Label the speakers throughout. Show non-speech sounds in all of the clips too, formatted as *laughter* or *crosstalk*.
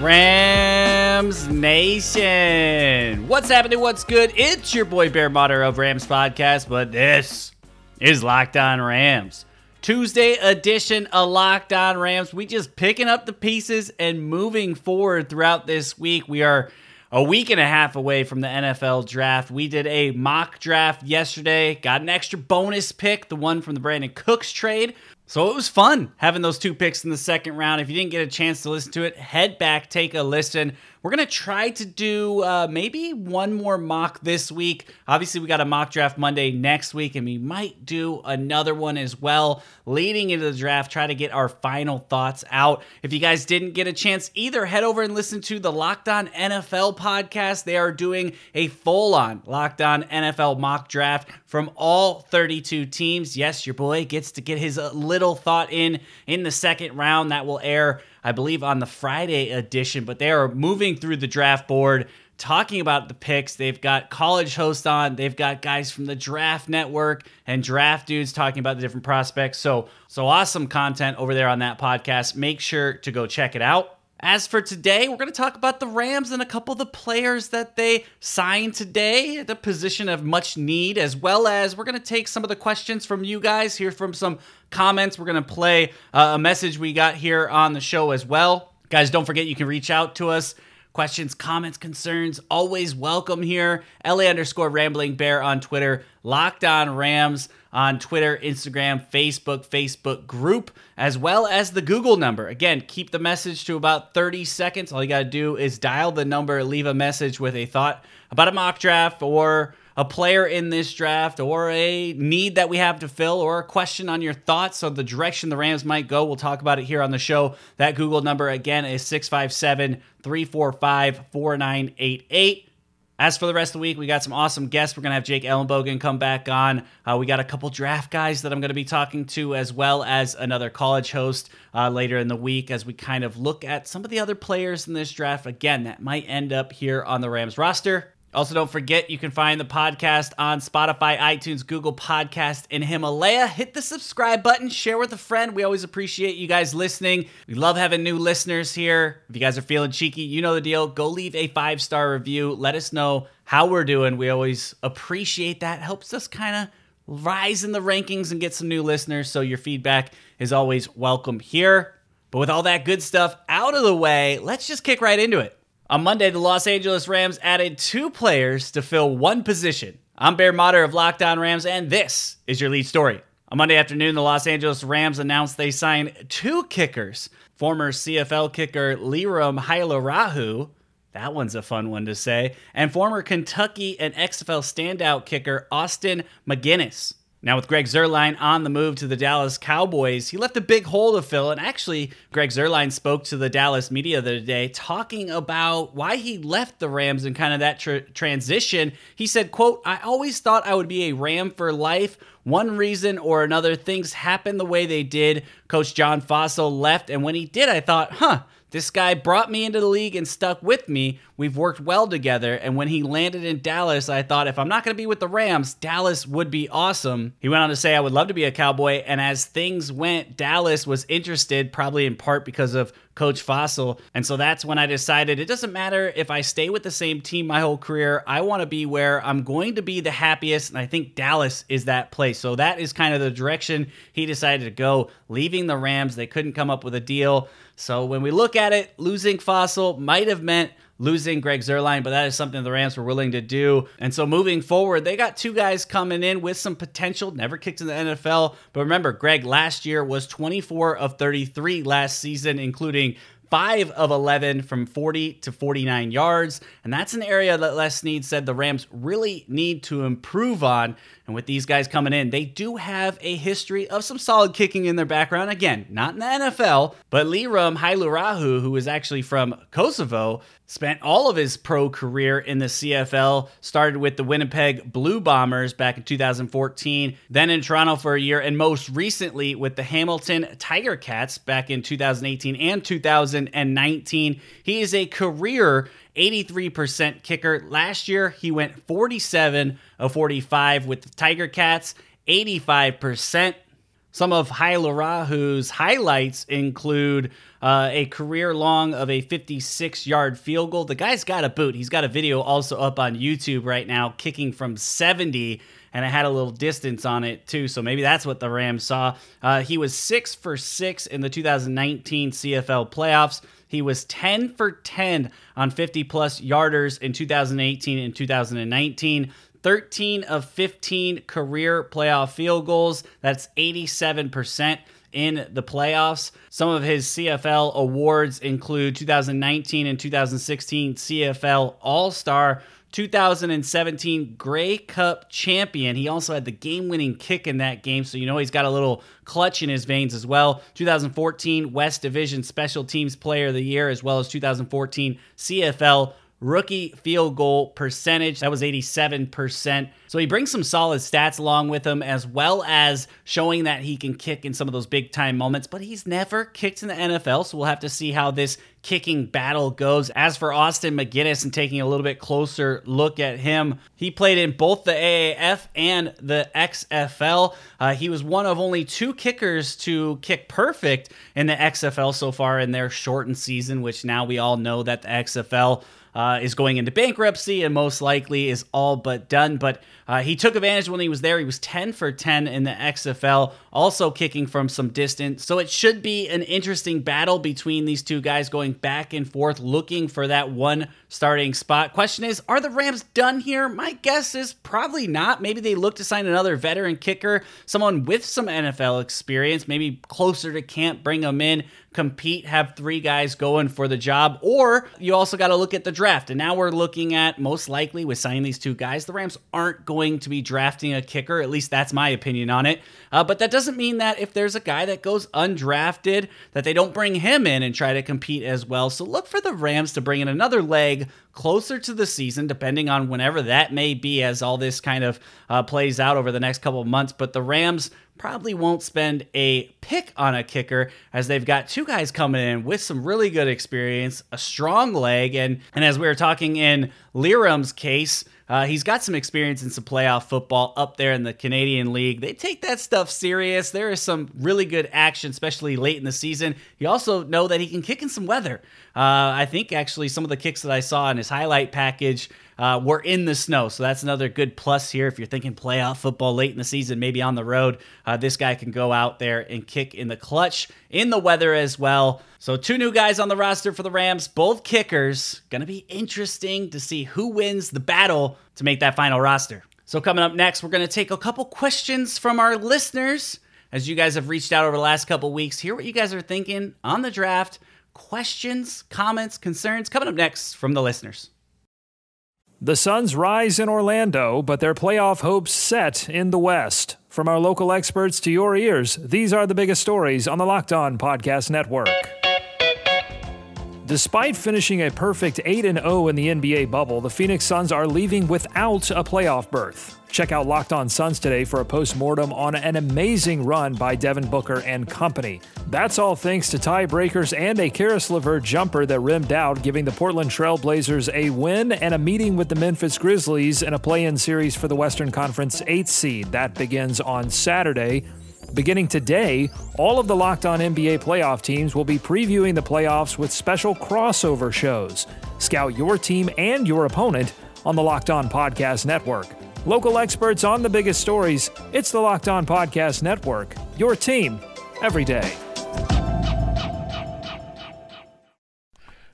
Speaker 1: Rams Nation. What's happening? What's good? It's your boy Bear Motter of Rams Podcast, but this is Locked On Rams. Tuesday edition of Locked On Rams. We just picking up the pieces and moving forward throughout this week. We are a week and a half away from the NFL draft. We did a mock draft yesterday, got an extra bonus pick, the one from the Brandin Cooks trade. So it was fun having those two picks in the second round. If you didn't get a chance to listen to it, head back, take a listen. We're going to try to do uh, maybe one more mock this week. Obviously, we got a mock draft Monday next week, and we might do another one as well leading into the draft. Try to get our final thoughts out. If you guys didn't get a chance either, head over and listen to the Locked On NFL podcast. They are doing a full on Locked On NFL mock draft from all 32 teams. Yes, your boy gets to get his uh, little thought in in the second round. That will air I believe, on the Friday edition, but they are moving through the draft board, talking about the picks. They've got college hosts on, they've got guys from the Draft Network and draft dudes talking about the different prospects. So, so awesome content over there on that podcast. Make sure to go check it out. As for today, we're going to talk about the Rams and a couple of the players that they signed today at the position of much need, as well as we're going to take some of the questions from you guys, hear from some comments. We're going to play uh, a message we got here on the show as well. Guys, don't forget you can reach out to us. Questions, comments, concerns, always welcome here. LA underscore rambling bear on Twitter, locked on Rams on Twitter, Instagram, Facebook, Facebook group, as well as the Google number. Again, keep the message to about 30 seconds. All you got to do is dial the number, leave a message with a thought about a mock draft or a player in this draft or a need that we have to fill or a question on your thoughts of the direction the Rams might go. We'll talk about it here on the show. That Google number again is 657 345 4988. As for the rest of the week, we got some awesome guests. We're going to have Jake Ellenbogen come back on. Uh, we got a couple draft guys that I'm going to be talking to, as well as another college host uh, later in the week as we kind of look at some of the other players in this draft, again, that might end up here on the Rams roster. Also, don't forget you can find the podcast on Spotify, iTunes, Google Podcast, and Himalaya. Hit the subscribe button, share with a friend. We always appreciate you guys listening. We love having new listeners here. If you guys are feeling cheeky, you know the deal. Go leave a five star review. Let us know how we're doing. We always appreciate that. Helps us kind of rise in the rankings and get some new listeners. So your feedback is always welcome here. But with all that good stuff out of the way, let's just kick right into it. On Monday, the Los Angeles Rams added two players to fill one position. I'm Bear Motter of Locked On Rams, and this is your lead story. On Monday afternoon, the Los Angeles Rams announced they signed two kickers. Former CFL kicker Lirim Hajrullahu, that one's a fun one to say, and former Kentucky and XFL standout kicker Austin MacGinnis. Now, with Greg Zuerlein on the move to the Dallas Cowboys, he left a big hole to fill. And actually, Greg Zuerlein spoke to the Dallas media the other day talking about why he left the Rams and kind of that tr- transition. He said, quote, I always thought I would be a Ram for life. One reason or another, things happened the way they did. Coach John Fassel left. And when he did, I thought, huh, this guy brought me into the league and stuck with me. We've worked well together. And when he landed in Dallas, I thought if I'm not going to be with the Rams, Dallas would be awesome. He went on to say, I would love to be a Cowboy. And as things went, Dallas was interested, probably in part because of Coach Fassel. And so that's when I decided it doesn't matter if I stay with the same team my whole career. I want to be where I'm going to be the happiest. And I think Dallas is that place. So that is kind of the direction he decided to go, leaving the Rams. They couldn't come up with a deal. So when we look at it, losing Fassel might have meant losing Greg Zuerlein, but that is something the Rams were willing to do. And so moving forward, they got two guys coming in with some potential, never kicked in the NFL. But remember, Greg last year was 24 of 33 last season, including 5 of 11 from 40 to 49 yards. And that's an area that Les Snead said the Rams really need to improve on. And with these guys coming in, they do have a history of some solid kicking in their background. Again, not in the NFL, but Lirim Hajrullahu, who is actually from Kosovo, spent all of his pro career in the CFL, started with the Winnipeg Blue Bombers back in 2014, then in Toronto for a year, and most recently with the Hamilton Tiger Cats back in 2018 and 2019. He is a career 83% kicker. Last year, he went 47 of 45 with the Tiger Cats, 85%. Some of Hajrullahu highlights include uh, a career long of a 56 yard field goal. The guy's got a boot. He's got a video also up on YouTube right now, kicking from 70 and it had a little distance on it too. So maybe that's what the Rams saw. Uh, he was six for six in the 2019 CFL playoffs. He was 10 for 10 on 50 plus yarders in 2018 and 2019. 13 of 15 career playoff field goals. That's 87% in the playoffs. Some of his CFL awards include 2019 and 2016 CFL All Star. 2017 Grey Cup champion. He also had the game winning kick in that game, so you know he's got a little clutch in his veins as well. 2014 West Division Special Teams Player of the Year, as well as 2014 CFL rookie field goal percentage. That was 87%. So he brings some solid stats along with him, as well as showing that he can kick in some of those big time moments, but he's never kicked in the NFL. So we'll have to see how this kicking battle goes. As for Austin MacGinnis and taking a little bit closer look at him, he played in both the AAF and the XFL. Uh, he was one of only two kickers to kick perfect in the XFL so far in their shortened season, which now we all know that the XFL uh, is going into bankruptcy and most likely is all but done. But uh, he took advantage when he was there. He was 10 for 10 in the XFL, also kicking from some distance. So it should be an interesting battle between these two guys going back and forth, looking for that one starting spot. Question is, are the Rams done here? My guess is probably not. Maybe they look to sign another veteran kicker, someone with some NFL experience, maybe closer to camp, bring them in, compete, have three guys going for the job. Or you also got to look at the draft. And now we're looking at most likely with signing these two guys, the Rams aren't going to be drafting a kicker. At least that's my opinion on it. Uh, but that doesn't mean that if there's a guy that goes undrafted, that they don't bring him in and try to compete as well. So look for the Rams to bring in another leg closer to the season, depending on whenever that may be, as all this kind of uh, plays out over the next couple of months. But the Rams probably won't spend a pick on a kicker as they've got two guys coming in with some really good experience, a strong leg, and and as we were talking in Lirim's case, uh, he's got some experience in some playoff football up there in the Canadian League. They take that stuff serious. There is some really good action, especially late in the season. You also know that he can kick in some weather. Uh, I think actually some of the kicks that I saw in his highlight package uh, we're in the snow. So that's another good plus here. If you're thinking playoff football late in the season, maybe on the road, uh, this guy can go out there and kick in the clutch in the weather as well. So, two new guys on the roster for the Rams, both kickers. Going to be interesting to see who wins the battle to make that final roster. So, coming up next, we're going to take a couple questions from our listeners. As you guys have reached out over the last couple weeks, hear what you guys are thinking on the draft. Questions, comments, concerns coming up next from the listeners.
Speaker 2: The Suns rise in Orlando, but their playoff hopes set in the West. From our local experts to your ears, these are the biggest stories on the Locked On Podcast Network. Despite finishing a perfect 8 0 in the NBA bubble, the Phoenix Suns are leaving without a playoff berth. Check out Locked On Suns today for a post-mortem on an amazing run by Devin Booker and company. That's all thanks to tiebreakers and a Caris LeVert jumper that rimmed out, giving the Portland Trail Blazers a win and a meeting with the Memphis Grizzlies in a play-in series for the Western Conference 8th seed. That begins on Saturday. Beginning today, all of the Locked On NBA playoff teams will be previewing the playoffs with special crossover shows. Scout your team and your opponent on the Locked On Podcast Network. Local experts on the biggest stories. It's the Locked On Podcast Network. Your team every day.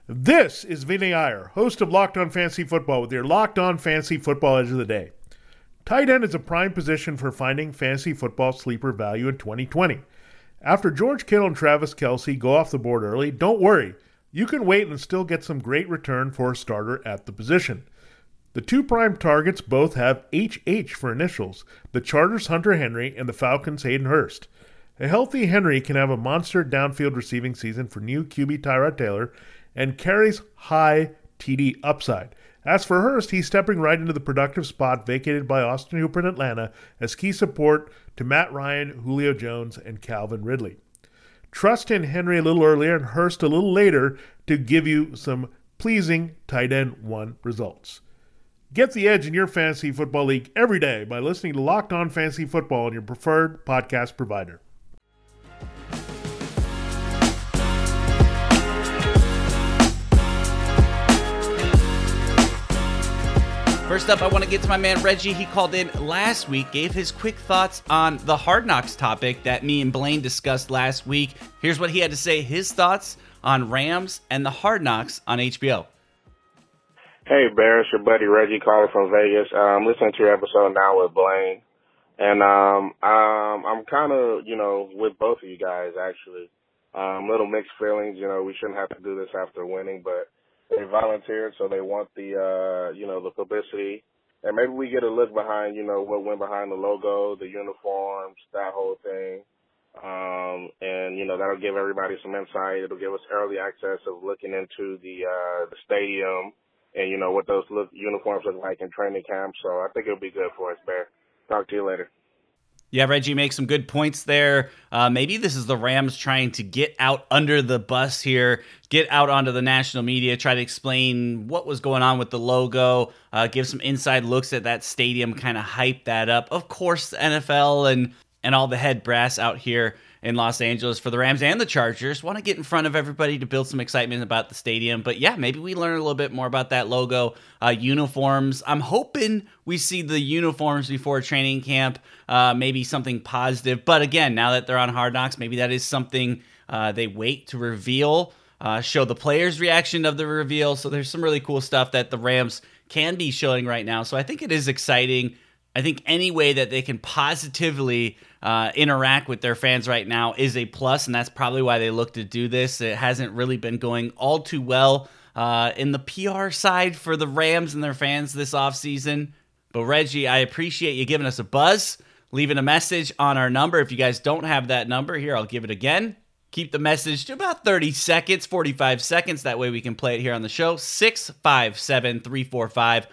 Speaker 3: This is Vinnie Iyer, host of Locked On Fantasy Football, with your Locked On Fantasy Football Edge of the Day. Tight end is a prime position for finding fantasy football sleeper value in 2020. After George Kittle and Travis Kelce go off the board early, don't worry. You can wait and still get some great return for a starter at the position. The two prime targets both have HH for initials the Chargers' Hunter Henry and the Falcons' Hayden Hurst. A healthy Henry can have a monster downfield receiving season for new QB Tyrod Taylor and carries high TD upside. As for Hurst, he's stepping right into the productive spot vacated by Austin Hooper in Atlanta as key support to Matt Ryan, Julio Jones, and Calvin Ridley. Trust in Henry a little earlier and Hurst a little later to give you some pleasing tight end one results. Get the edge in your fantasy football league every day by listening to Locked On Fantasy Football on your preferred podcast provider.
Speaker 1: First up, I want to get to my man Reggie. He called in last week, gave his quick thoughts on the Hard Knocks topic that me and Blaine discussed last week. Here's what he had to say his thoughts on Rams and the Hard Knocks on HBO.
Speaker 4: Hey, Bear, it's your buddy Reggie calling from Vegas. I'm listening to your episode now with Blaine. And um, um, I'm kind of, you know, with both of you guys, actually. Um, little mixed feelings. You know, we shouldn't have to do this after winning, but they volunteered, so they want the uh, you know the publicity, and maybe we get a look behind you know what went behind the logo, the uniforms, that whole thing. Um, and you know that'll give everybody some insight. It'll give us early access of looking into the uh, the stadium and you know what those look uniforms look like in training camp. So I think it'll be good for us, Bear. Talk to you later.
Speaker 1: Yeah, Reggie makes some good points there. Uh, maybe this is the Rams trying to get out under the bus here, get out onto the national media, try to explain what was going on with the logo, uh, give some inside looks at that stadium, kind of hype that up. Of course, NFL and and all the head brass out here in Los Angeles for the Rams and the Chargers. Want to get in front of everybody to build some excitement about the stadium. But yeah, maybe we learn a little bit more about that logo, uh, uniforms. I'm hoping we see the uniforms before training camp, uh, maybe something positive. But again, now that they're on Hard Knocks, maybe that is something uh, they wait to reveal. Uh, show the players' reaction of the reveal. So there's some really cool stuff that the Rams can be showing right now. So I think it is exciting. I think any way that they can positively uh, interact with their fans right now is a plus, and that's probably why they look to do this. It hasn't really been going all too well uh, in the PR side for the Rams and their fans this offseason. But Reggie, I appreciate you giving us a buzz, leaving a message on our number. If you guys don't have that number, here, I'll give it again. Keep the message to about 30 seconds, 45 seconds. That way we can play it here on the show. 657 345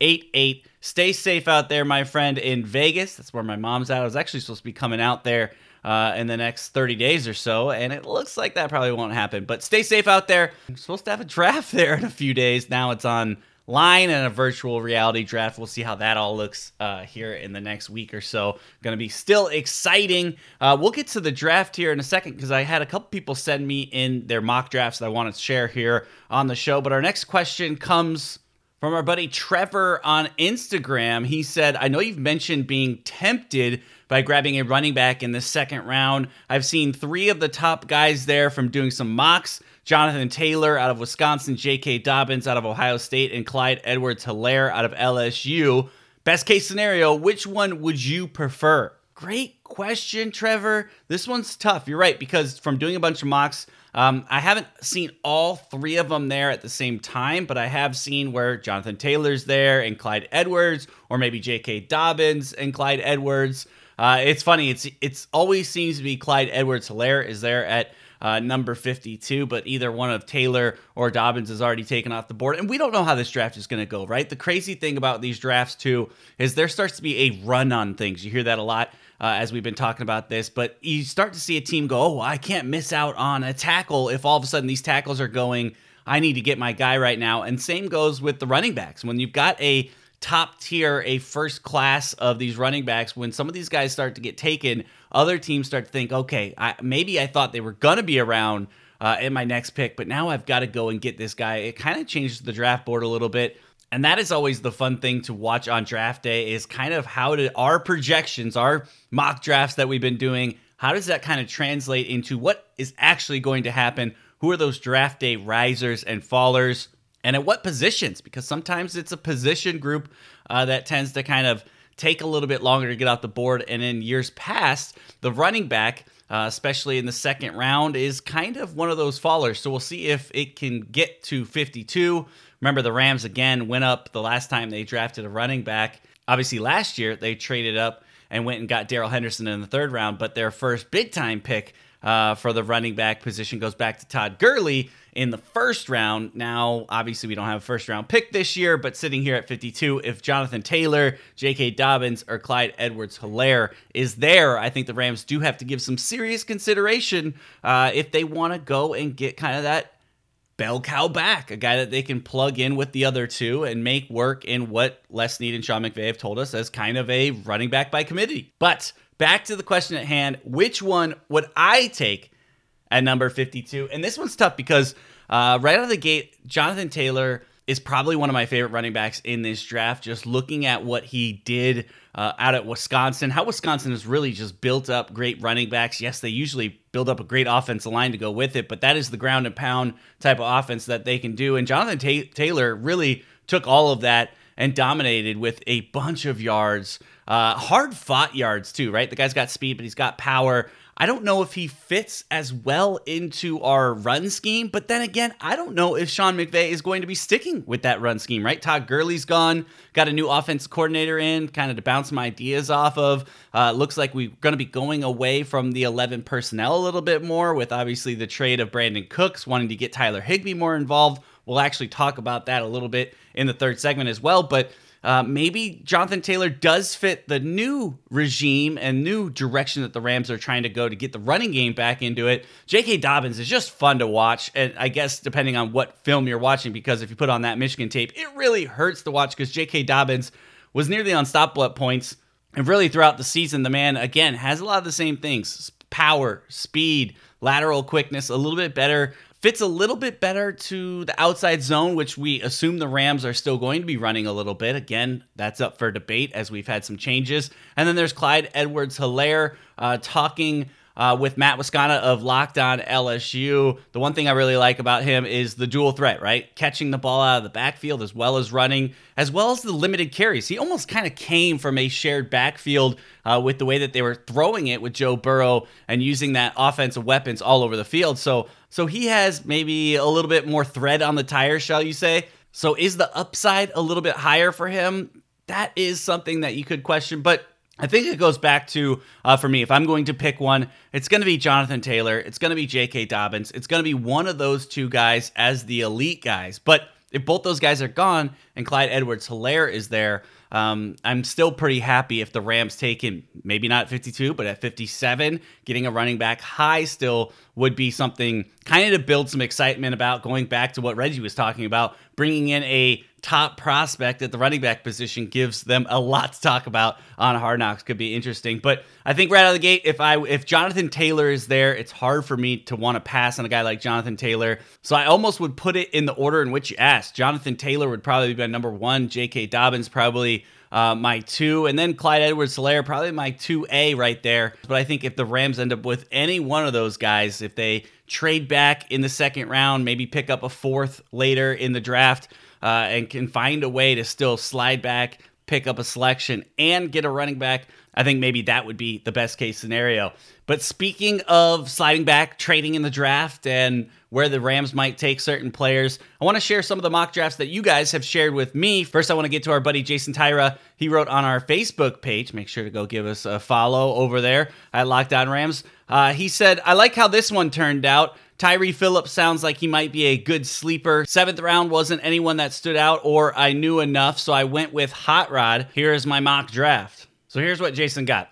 Speaker 1: 4988. Stay safe out there, my friend, in Vegas. That's where my mom's at. I was actually supposed to be coming out there uh, in the next 30 days or so, and it looks like that probably won't happen. But stay safe out there. I'm supposed to have a draft *laughs* there in a few days. Now it's on line and a virtual reality draft. We'll see how that all looks uh, here in the next week or so. Going to be still exciting. Uh, we'll get to the draft here in a second because I had a couple people send me in their mock drafts that I want to share here on the show. But our next question comes from our buddy Trevor on Instagram. He said, I know you've mentioned being tempted by grabbing a running back in the second round. I've seen three of the top guys there from doing some mocks. Jonathan Taylor out of Wisconsin, J.K. Dobbins out of Ohio State, and Clyde Edwards Helaire out of LSU. Best case scenario, which one would you prefer? Great question, Trevor. This one's tough. You're right, because from doing a bunch of mocks, um, I haven't seen all three of them there at the same time, but I have seen where Jonathan Taylor's there and Clyde Edwards, or maybe J.K. Dobbins and Clyde Edwards. Uh, it's funny. It's it's always seems to be Clyde Edwards Helaire is there at uh, number 52, but either one of Taylor or Dobbins is already taken off the board. And we don't know how this draft is going to go, right? The crazy thing about these drafts, too, is there starts to be a run on things. You hear that a lot. Uh, as we've been talking about this, but you start to see a team go, oh, I can't miss out on a tackle if all of a sudden these tackles are going. I need to get my guy right now. And same goes with the running backs. When you've got a top tier, a first class of these running backs, when some of these guys start to get taken, other teams start to think, okay, I, maybe I thought they were going to be around uh, in my next pick, but now I've got to go and get this guy. It kind of changes the draft board a little bit. And that is always the fun thing to watch on draft day is kind of how did our projections, our mock drafts that we've been doing, how does that kind of translate into what is actually going to happen? Who are those draft day risers and fallers? And at what positions? Because sometimes it's a position group uh, that tends to kind of take a little bit longer to get off the board. And in years past, the running back, uh, especially in the second round, is kind of one of those fallers. So we'll see if it can get to 52. Remember, the Rams again went up the last time they drafted a running back. Obviously, last year they traded up and went and got Darrell Henderson in the third round, but their first big time pick uh, for the running back position goes back to Todd Gurley in the first round. Now, obviously, we don't have a first round pick this year, but sitting here at 52, if Jonathan Taylor, J.K. Dobbins, or Clyde Edwards Helaire is there, I think the Rams do have to give some serious consideration uh, if they want to go and get kind of that bell cow back, a guy that they can plug in with the other two and make work in what Les Snead and Sean McVay have told us as kind of a running back by committee. But back to the question at hand which one would I take at number 52? And this one's tough because uh, right out of the gate, Jonathan Taylor is probably one of my favorite running backs in this draft. Just looking at what he did uh, out at Wisconsin, how Wisconsin has really just built up great running backs. Yes, they usually build up a great offensive line to go with it, but that is the ground and pound type of offense that they can do. And Jonathan Ta- Taylor really took all of that and dominated with a bunch of yards, uh, hard fought yards too, right? The guy's got speed, but he's got power. I don't know if he fits as well into our run scheme, but then again, I don't know if Sean McVay is going to be sticking with that run scheme, right? Todd Gurley's gone, got a new offense coordinator in, kind of to bounce some ideas off of. Uh, looks like we're going to be going away from the 11 personnel a little bit more, with obviously the trade of Brandin Cooks wanting to get Tyler Higbee more involved. We'll actually talk about that a little bit in the third segment as well, but uh, maybe Jonathan Taylor does fit the new regime and new direction that the Rams are trying to go to get the running game back into it. J.K. Dobbins is just fun to watch, and I guess depending on what film you're watching, because if you put on that Michigan tape, it really hurts to watch because J.K. Dobbins was nearly unstoppable at points. And really, throughout the season, the man, again, has a lot of the same things power, speed, lateral quickness, a little bit better fits a little bit better to the outside zone, which we assume the Rams are still going to be running a little bit. Again, that's up for debate as we've had some changes. And then there's Clyde Edwards Helaire uh, talking uh, with Matt Wascana of Locked On LSU. The one thing I really like about him is the dual threat, right? Catching the ball out of the backfield as well as running, as well as the limited carries. He almost kind of came from a shared backfield uh, with the way that they were throwing it with Joe Burrow and using that offensive weapons all over the field. So, so he has maybe a little bit more thread on the tire, shall you say? So, is the upside a little bit higher for him? That is something that you could question, but I think it goes back to, uh, for me, if I'm going to pick one, it's going to be Jonathan Taylor. It's going to be J.K. Dobbins. It's going to be one of those two guys as the elite guys. But if both those guys are gone and Clyde Edwards Helaire is there, um, I'm still pretty happy if the Rams take him, maybe not at 52, but at 57, getting a running back high still would be something kind of to build some excitement about going back to what Reggie was talking about, bringing in a top prospect at the running back position gives them a lot to talk about on Hard Knocks. Could be interesting, but I think right out of the gate, if I if Jonathan Taylor is there, it's hard for me to want to pass on a guy like Jonathan Taylor. So I almost would put it in the order in which you asked. Jonathan Taylor would probably be my number one. J.K. Dobbins probably. Uh, my two, and then Clyde Edwards Helaire, probably my 2A right there. But I think if the Rams end up with any one of those guys, if they trade back in the second round, maybe pick up a fourth later in the draft, uh, and can find a way to still slide back, pick up a selection, and get a running back, I think maybe that would be the best case scenario. But speaking of sliding back, trading in the draft, and where the Rams might take certain players, I want to share some of the mock drafts that you guys have shared with me. First, I want to get to our buddy Jason Tyra. He wrote on our Facebook page. Make sure to go give us a follow over there at Locked On Rams. Uh, he said, I like how this one turned out. Tyree Phillips sounds like he might be a good sleeper. Seventh round wasn't anyone that stood out or I knew enough, so I went with Hot Rod. Here is my mock draft. So here's what Jason got.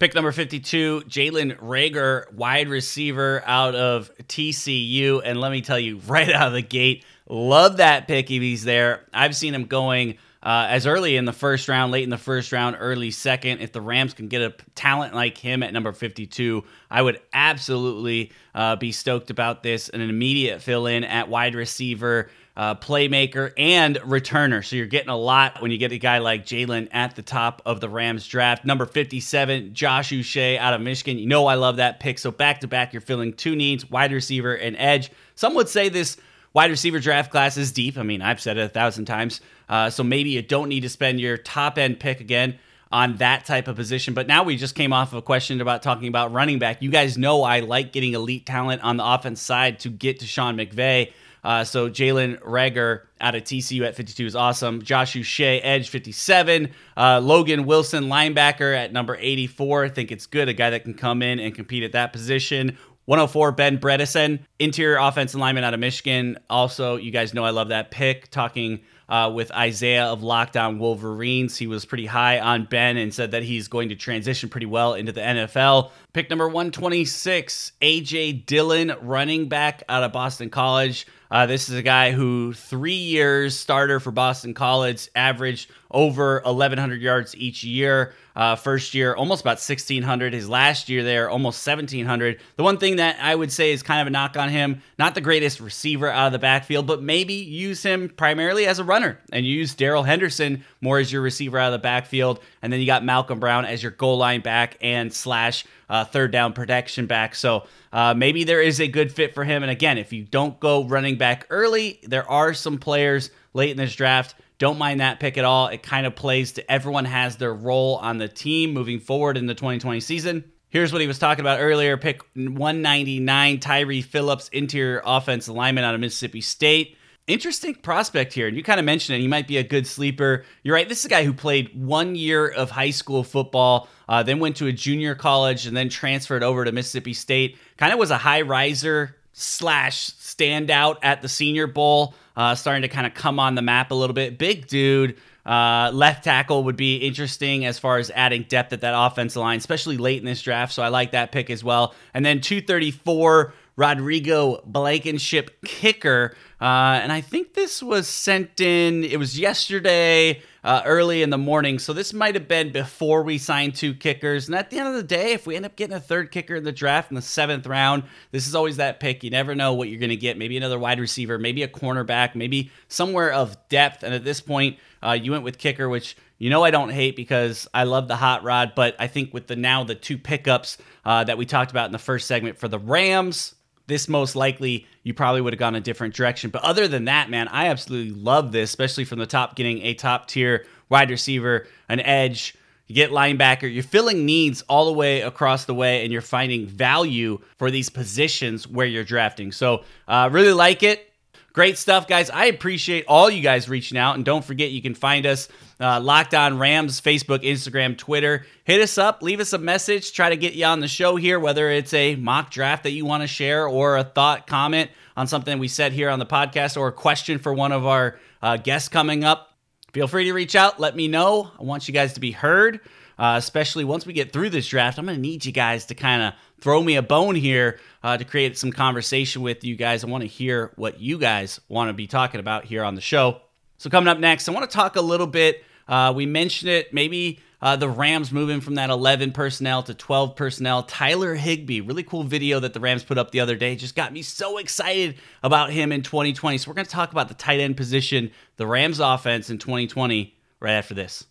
Speaker 1: Pick number 52, Jalen Reagor, wide receiver out of TCU. And let me tell you, *laughs* right out of the gate, love that pick if he's there. I've seen him going uh, as early in the first round, late in the first round, early second. If the Rams can get a talent like him at number 52, I would absolutely uh, be stoked about this. An immediate fill in at wide receiver uh, playmaker, and returner. So you're getting a lot when you get a guy like Jalen at the top of the Rams draft. Number 57, Josh Uche out of Michigan. You know I love that pick. So back to back, you're filling two needs wide receiver and edge. Some would say this wide receiver draft class is deep. I mean, I've said it a thousand times. Uh, so maybe you don't need to spend your top end pick again on that type of position. But now we just came off of a question about talking about running back. You guys know I like getting elite talent on the offense side to get to Sean McVay. Uh, so Jalen Reagor out of TCU at 52 is awesome. Josh Uche, edge 57. Uh, Logan Wilson, linebacker at number 84. I think it's good. A guy that can come in and compete at that position. 104, Ben Bredeson, interior offensive lineman out of Michigan. Also, you guys know I love that pick. Talking uh, with Isaiah of Locked On Wolverines. He was pretty high on Ben and said that he's going to transition pretty well into the NFL. Pick number 126, AJ Dillon, running back out of Boston College. Uh, this is a guy who three years starter for Boston College, averaged over 1,100 yards each year. Uh, first year, almost about 1,600. His last year there, almost 1,700. The one thing that I would say is kind of a knock on him, not the greatest receiver out of the backfield, but maybe use him primarily as a runner and use Darrell Henderson more as your receiver out of the backfield. And then you got Malcolm Brown as your goal line back and slash uh, third down protection back. So uh, maybe there is a good fit for him. And again, if you don't go running back early, there are some players late in this draft. Don't mind that pick at all. It kind of plays to everyone has their role on the team moving forward in the 2020 season. Here's what he was talking about earlier. Pick 199, Tyree Phillips, interior offense lineman out of Mississippi State interesting prospect here. And you kind of mentioned it. He might be a good sleeper. You're right. This is a guy who played one year of high school football, uh, then went to a junior college, and then transferred over to Mississippi State. Kind of was a high riser slash standout at the Senior Bowl, uh, starting to kind of come on the map a little bit. Big dude. Uh, left tackle would be interesting as far as adding depth at that offensive line, especially late in this draft. So I like that pick as well. And then 234 Rodrigo Blankenship kicker. Uh, and I think this was sent in, it was yesterday uh, early in the morning. So this might have been before we signed two kickers. And at the end of the day, if we end up getting a third kicker in the draft in the seventh round, this is always that pick. You never know what you're going to get. Maybe another wide receiver, maybe a cornerback, maybe somewhere of depth. And at this point, uh, you went with kicker, which you know I don't hate because I love the hot rod. But I think with the now the two pickups uh, that we talked about in the first segment for the Rams, this most likely you probably would have gone a different direction. But other than that, man, I absolutely love this, especially from the top, getting a top tier wide receiver, an edge. You get linebacker, you're filling needs all the way across the way, and you're finding value for these positions where you're drafting. So, uh, really like it. Great stuff, guys. I appreciate all you guys reaching out. And don't forget, you can find us uh, Locked On Rams, Facebook, Instagram, Twitter. Hit us up, leave us a message, try to get you on the show here, whether it's a mock draft that you want to share or a thought, comment on something we said here on the podcast or a question for one of our uh, guests coming up. Feel free to reach out. Let me know. I want you guys to be heard. Uh, especially once we get through this draft, I'm going to need you guys to kind of throw me a bone here uh, to create some conversation with you guys. I want to hear what you guys want to be talking about here on the show. So, coming up next, I want to talk a little bit. Uh, we mentioned it, maybe uh, the Rams moving from that 11 personnel to 12 personnel. Tyler Higbee, really cool video that the Rams put up the other day, just got me so excited about him in 2020. So, we're going to talk about the tight end position, the Rams offense in 2020, right after this.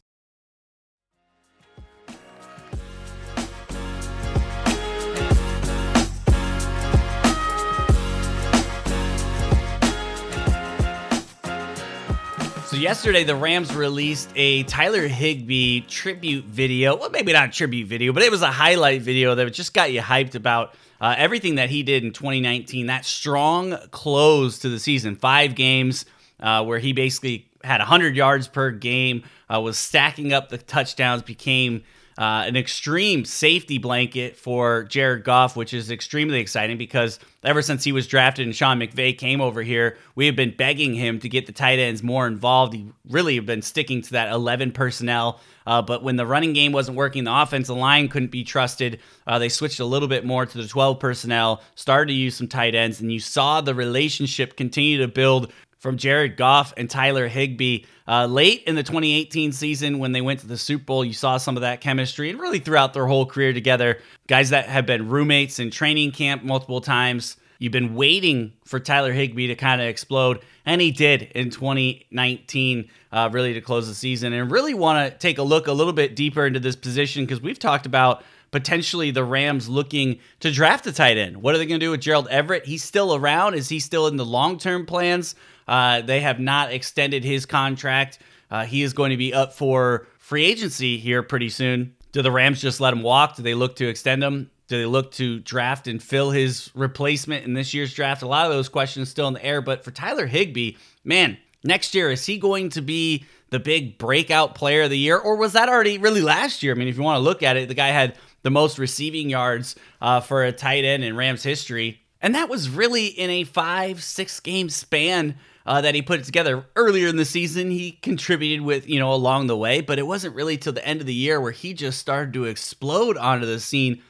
Speaker 1: Yesterday, the Rams released a Tyler Higbee tribute video. Well, maybe not a tribute video, but it was a highlight video that just got you hyped about uh, everything that he did in 2019. That strong close to the season, five games uh, where he basically had 100 yards per game, uh, was stacking up the touchdowns, became uh, an extreme safety blanket for Jared Goff, which is extremely exciting because ever since he was drafted and Sean McVay came over here, we have been begging him to get the tight ends more involved. He really have been sticking to that 11 personnel. Uh, but when the running game wasn't working, the offensive line couldn't be trusted. Uh, they switched a little bit more to the 12 personnel, started to use some tight ends, and you saw the relationship continue to build from Jared Goff and Tyler Higbee. Uh, late in the 2018 season, when they went to the Super Bowl, you saw some of that chemistry, and really throughout their whole career together, guys that have been roommates in training camp multiple times. You've been waiting for Tyler Higbee to kind of explode, and he did in 2019, uh, really to close the season. And really want to take a look a little bit deeper into this position because we've talked about potentially the Rams looking to draft a tight end. What are they going to do with Gerald Everett? He's still around. Is he still in the long term plans? Uh, they have not extended his contract. Uh, he is going to be up for free agency here pretty soon. Do the Rams just let him walk? Do they look to extend him? Do they look to draft and fill his replacement in this year's draft? A lot of those questions still in the air. But for Tyler Higbee, man, next year, is he going to be the big breakout player of the year? Or was that already really last year? I mean, if you want to look at it, the guy had the most receiving yards uh, for a tight end in Rams history. And that was really in a five, six game span uh, that he put it together earlier in the season. He contributed with, you know, along the way, but it wasn't really till the end of the year where he just started to explode onto the scene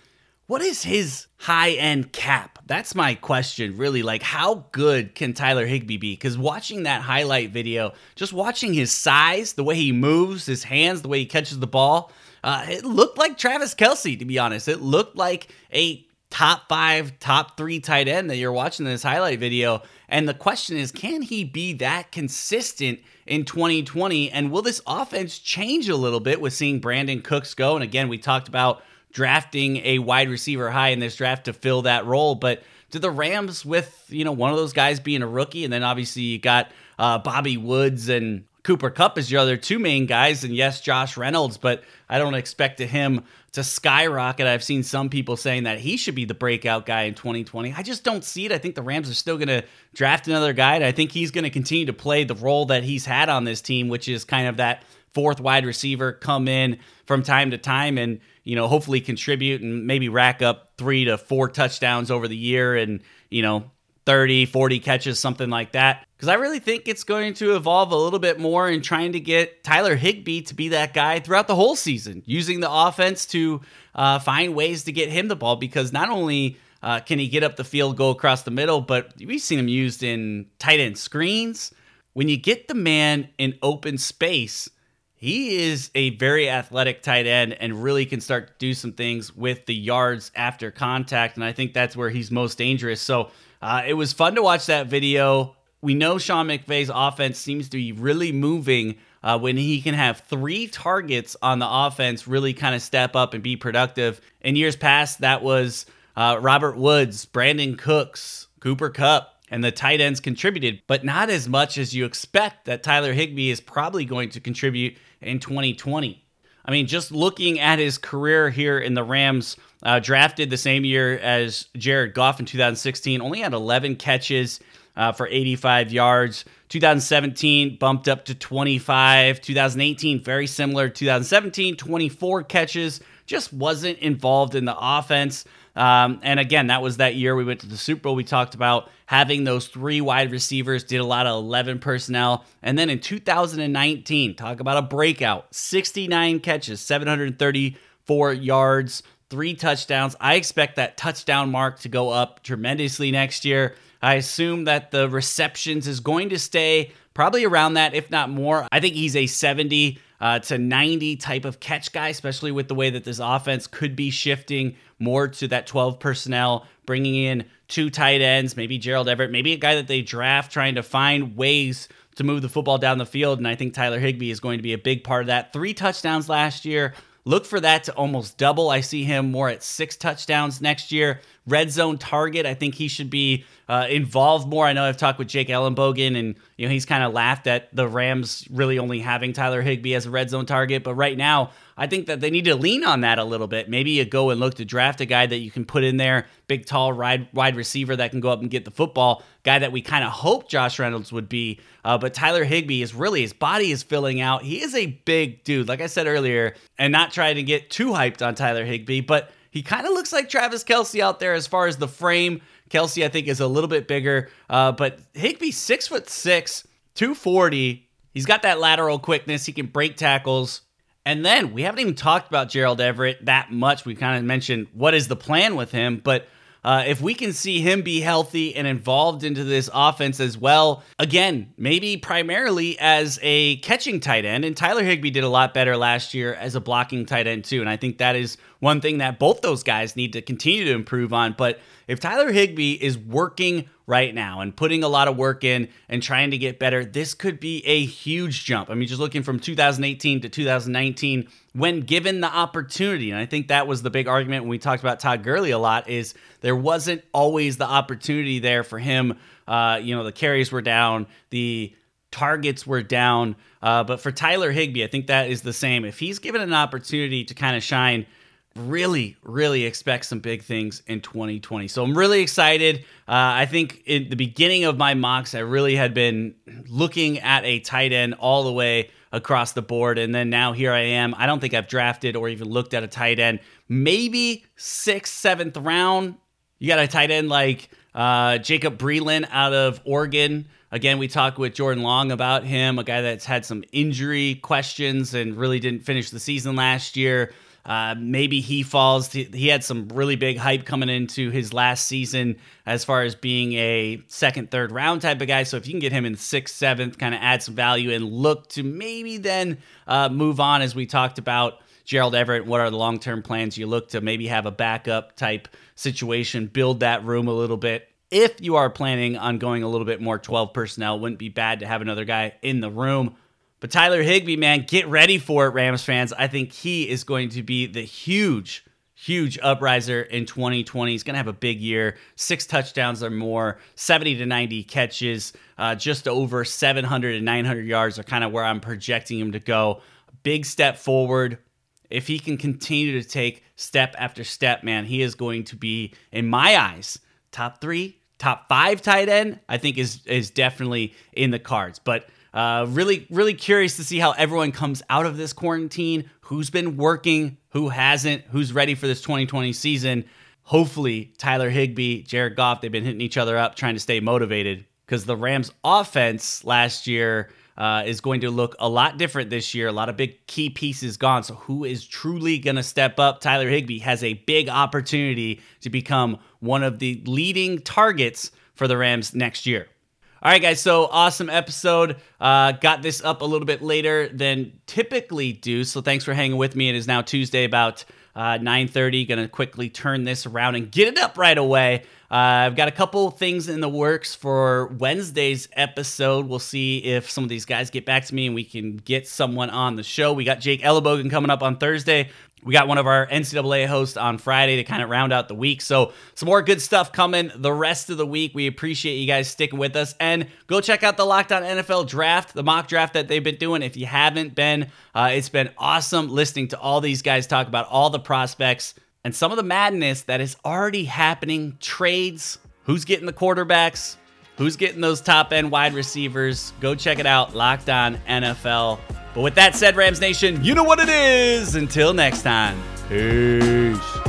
Speaker 1: what is his high end cap? That's my question, really. Like, how good can Tyler Higbee be? Because watching that highlight video, just watching his size, the way he moves, his hands, the way he catches the ball, uh, it looked like Travis Kelce, to be honest. It looked like a top five, top three tight end that you're watching in this highlight video. And the question is, can he be that consistent in 2020? And will this offense change a little bit with seeing Brandin Cooks go? And again, we talked about drafting a wide receiver high in this draft to fill that role. But do the Rams, with you know one of those guys being a rookie, and then obviously you got uh, Bobby Woods and Cooper Kupp is your other two main guys, and yes, Josh Reynolds, but I don't expect him to skyrocket. I've seen some people saying that he should be the breakout guy in 2020. I just don't see it. I think the Rams are still going to draft another guy, and I think he's going to continue to play the role that he's had on this team, which is kind of that fourth wide receiver, come in from time to time and you know, hopefully contribute and maybe rack up three to four touchdowns over the year and, you know, 30, 40 catches, something like that. Because I really think it's going to evolve a little bit more in trying to get Tyler Higbee to be that guy throughout the whole season, using the offense to uh, find ways to get him the ball. Because not only uh, can he get up the field, go across the middle, but we've seen him used in tight end screens. When you get the man in open space, he is a very athletic tight end and really can start to do some things with the yards after contact. And I think that's where he's most dangerous. So uh, it was fun to watch that video. We know Sean McVay's offense seems to be really moving uh, when he can have three targets on the offense, really kind of step up and be productive. In years past, that was uh, Robert Woods, Brandin Cooks, Cooper Kupp, and the tight ends contributed, but not as much as you expect that Tyler Higbee is probably going to contribute in 2020. I mean, just looking at his career here in the Rams, uh, drafted the same year as Jared Goff in 2016, only had 11 catches uh, for 85 yards. 2017 bumped up to 25. 2018, very similar. 2017, 24 catches. Just wasn't involved in the offense. Um, and again, that was that year we went to the Super Bowl. We talked about having those three wide receivers, did a lot of 11 personnel. And then in 2019, talk about a breakout 69 catches, 734 yards, three touchdowns. I expect that touchdown mark to go up tremendously next year. I assume that the receptions is going to stay probably around that, if not more. I think he's a 70 uh, to 90 type of catch guy, especially with the way that this offense could be shifting more to that 12 personnel, bringing in two tight ends, maybe Gerald Everett, maybe a guy that they draft, trying to find ways to move the football down the field. And I think Tyler Higbee is going to be a big part of that. Three touchdowns last year. Look for that to almost double. I see him more at six touchdowns next year. Red zone target. I think he should be uh, involved more. I know I've talked with Jake Ellenbogen, and you know he's kind of laughed at the Rams really only having Tyler Higbee as a red zone target. But right now, I think that they need to lean on that a little bit. Maybe you go and look to draft a guy that you can put in there, big, tall, wide, wide receiver that can go up and get the football. Guy that we kind of hope Josh Reynolds would be. Uh, but Tyler Higbee is really his body is filling out. He is a big dude, like I said earlier, and not trying to get too hyped on Tyler Higbee, but he kind of looks like Travis Kelce out there as far as the frame Kelce, I think, is a little bit bigger. Uh, but Higbee, six foot six, 240. He's got that lateral quickness. He can break tackles. And then we haven't even talked about Gerald Everett that much. We kind of mentioned what is the plan with him, but uh, if we can see him be healthy and involved into this offense as well, again, maybe primarily as a catching tight end, and Tyler Higbee did a lot better last year as a blocking tight end too, and I think that is one thing that both those guys need to continue to improve on. But if Tyler Higbee is working right now and putting a lot of work in and trying to get better, this could be a huge jump. I mean, just looking from 2018 to 2019 when given the opportunity. And I think that was the big argument when we talked about Todd Gurley a lot is there wasn't always the opportunity there for him. Uh, you know, the carries were down, the targets were down. Uh, but for Tyler Higbee, I think that is the same. If he's given an opportunity to kind of shine, really, really expect some big things in 2020. So I'm really excited. Uh, I think in the beginning of my mocks, I really had been looking at a tight end all the way across the board. And then now here I am. I don't think I've drafted or even looked at a tight end. Maybe sixth, seventh round. You got a tight end like uh, Jacob Breeland out of Oregon. Again, we talked with Jordan Long about him, a guy that's had some injury questions and really didn't finish the season last year. Uh, maybe he falls. He had some really big hype coming into his last season as far as being a second, third round type of guy. So if you can get him in sixth, seventh, kind of add some value and look to maybe then uh, move on as we talked about Gerald Everett. What are the long term plans? You look to maybe have a backup type situation, build that room a little bit. If you are planning on going a little bit more 12 personnel, wouldn't be bad to have another guy in the room. But Tyler Higbee, man, get ready for it, Rams fans. I think he is going to be the huge, huge upriser in 2020. He's going to have a big year, six touchdowns or more, 70 to 90 catches, uh, just over 700 and 900 yards are kind of where I'm projecting him to go. Big step forward. If he can continue to take step after step, man, he is going to be, in my eyes, top three, top five tight end. I think is is definitely in the cards, but uh, really, really curious to see how everyone comes out of this quarantine. Who's been working, who hasn't, who's ready for this 2020 season. Hopefully, Tyler Higbee, Jared Goff, they've been hitting each other up trying to stay motivated because the Rams' offense last year uh, is going to look a lot different this year. A lot of big key pieces gone. So, who is truly going to step up? Tyler Higbee has a big opportunity to become one of the leading targets for the Rams next year. All right, guys. So awesome episode. Uh, got this up a little bit later than typically do. So thanks for hanging with me. It is now Tuesday, about uh, 9:30. Going to quickly turn this around and get it up right away. Uh, I've got a couple things in the works for Wednesday's episode. We'll see if some of these guys get back to me and we can get someone on the show. We got Jake Ellenbogen coming up on Thursday. We got one of our NCAA hosts on Friday to kind of round out the week. So, some more good stuff coming the rest of the week. We appreciate you guys sticking with us. And go check out the Locked On NFL draft, the mock draft that they've been doing. If you haven't been, uh, it's been awesome listening to all these guys talk about all the prospects and some of the madness that is already happening trades, who's getting the quarterbacks, who's getting those top end wide receivers. Go check it out, Locked On NFL. But with that said, Rams Nation, you know what it is. Until next time, peace.